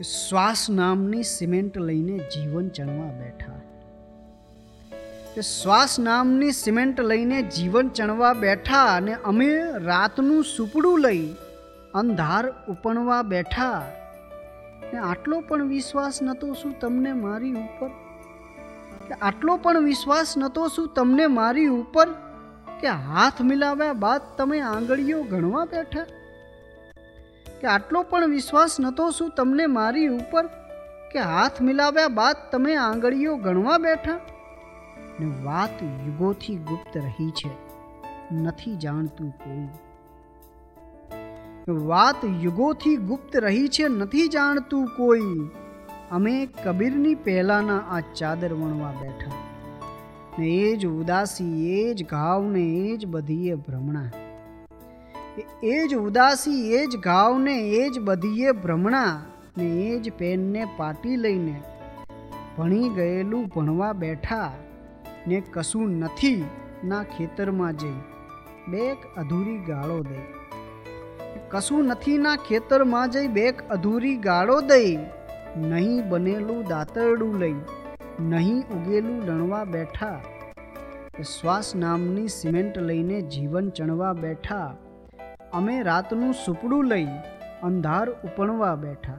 શ્વાસ નામની સિમેન્ટ લઈને જીવન ચણવા બેઠા. તે શ્વાસ નામની સિમેન્ટ લઈને જીવન ચણવા બેઠા અને અમે રાતનું સુપડું લઈ અંધાર ઉપણવા બેઠા. ને આટલો પણ વિશ્વાસ નહોતો શું તમને મારી ઉપર? કે આટલો પણ વિશ્વાસ નહોતો શું તમને મારી ઉપર? કે હાથ મિલાવ્યા બાદ તમે આંગળીઓ ગણવા બેઠા? કે આટલો પણ વિશ્વાસ નહોતો શું તમને મારી ઉપર કે હાથ મિલાવ્યા બાદ તમે આંગળીઓ ગણવા બેઠા? ને વાત યુગોથી ગુપ્ત રહી છે. નથી જાણતું કોઈ. વાત યુગોથી ગુપ્ત રહી છે, નથી જાણતું કોઈ. અમે કબીરની પહેલાના આ ચાદર વણવા બેઠા. ને એ જ ઉદાસી, એ જ ઘાવ ને એ જ બધીએ ભ્રમણા. એ જ ઉદાસી એ જ ઘાવ ને એ જ બધીએ ભ્રમણા ને એ જ પેનને પાટી લઈને ભણી ગયેલું ભણવા બેઠા ને કશું નથી, ના ખેતરમાં જઈ, બેક અધૂરી ગાળો દઈ. કશું નથી, ના ખેતરમાં જઈ, બેક અધૂરી ગાળો દઈ. નહીં બનેલું દાંતરડું લઈ, નહીં ઉગેલું લણવા બેઠા. શ્વાસ નામની સિમેન્ટ લઈને જીવન ચણવા બેઠા. અમે રાતનું સુપડું લઈ અંધાર ઉપણવા બેઠા.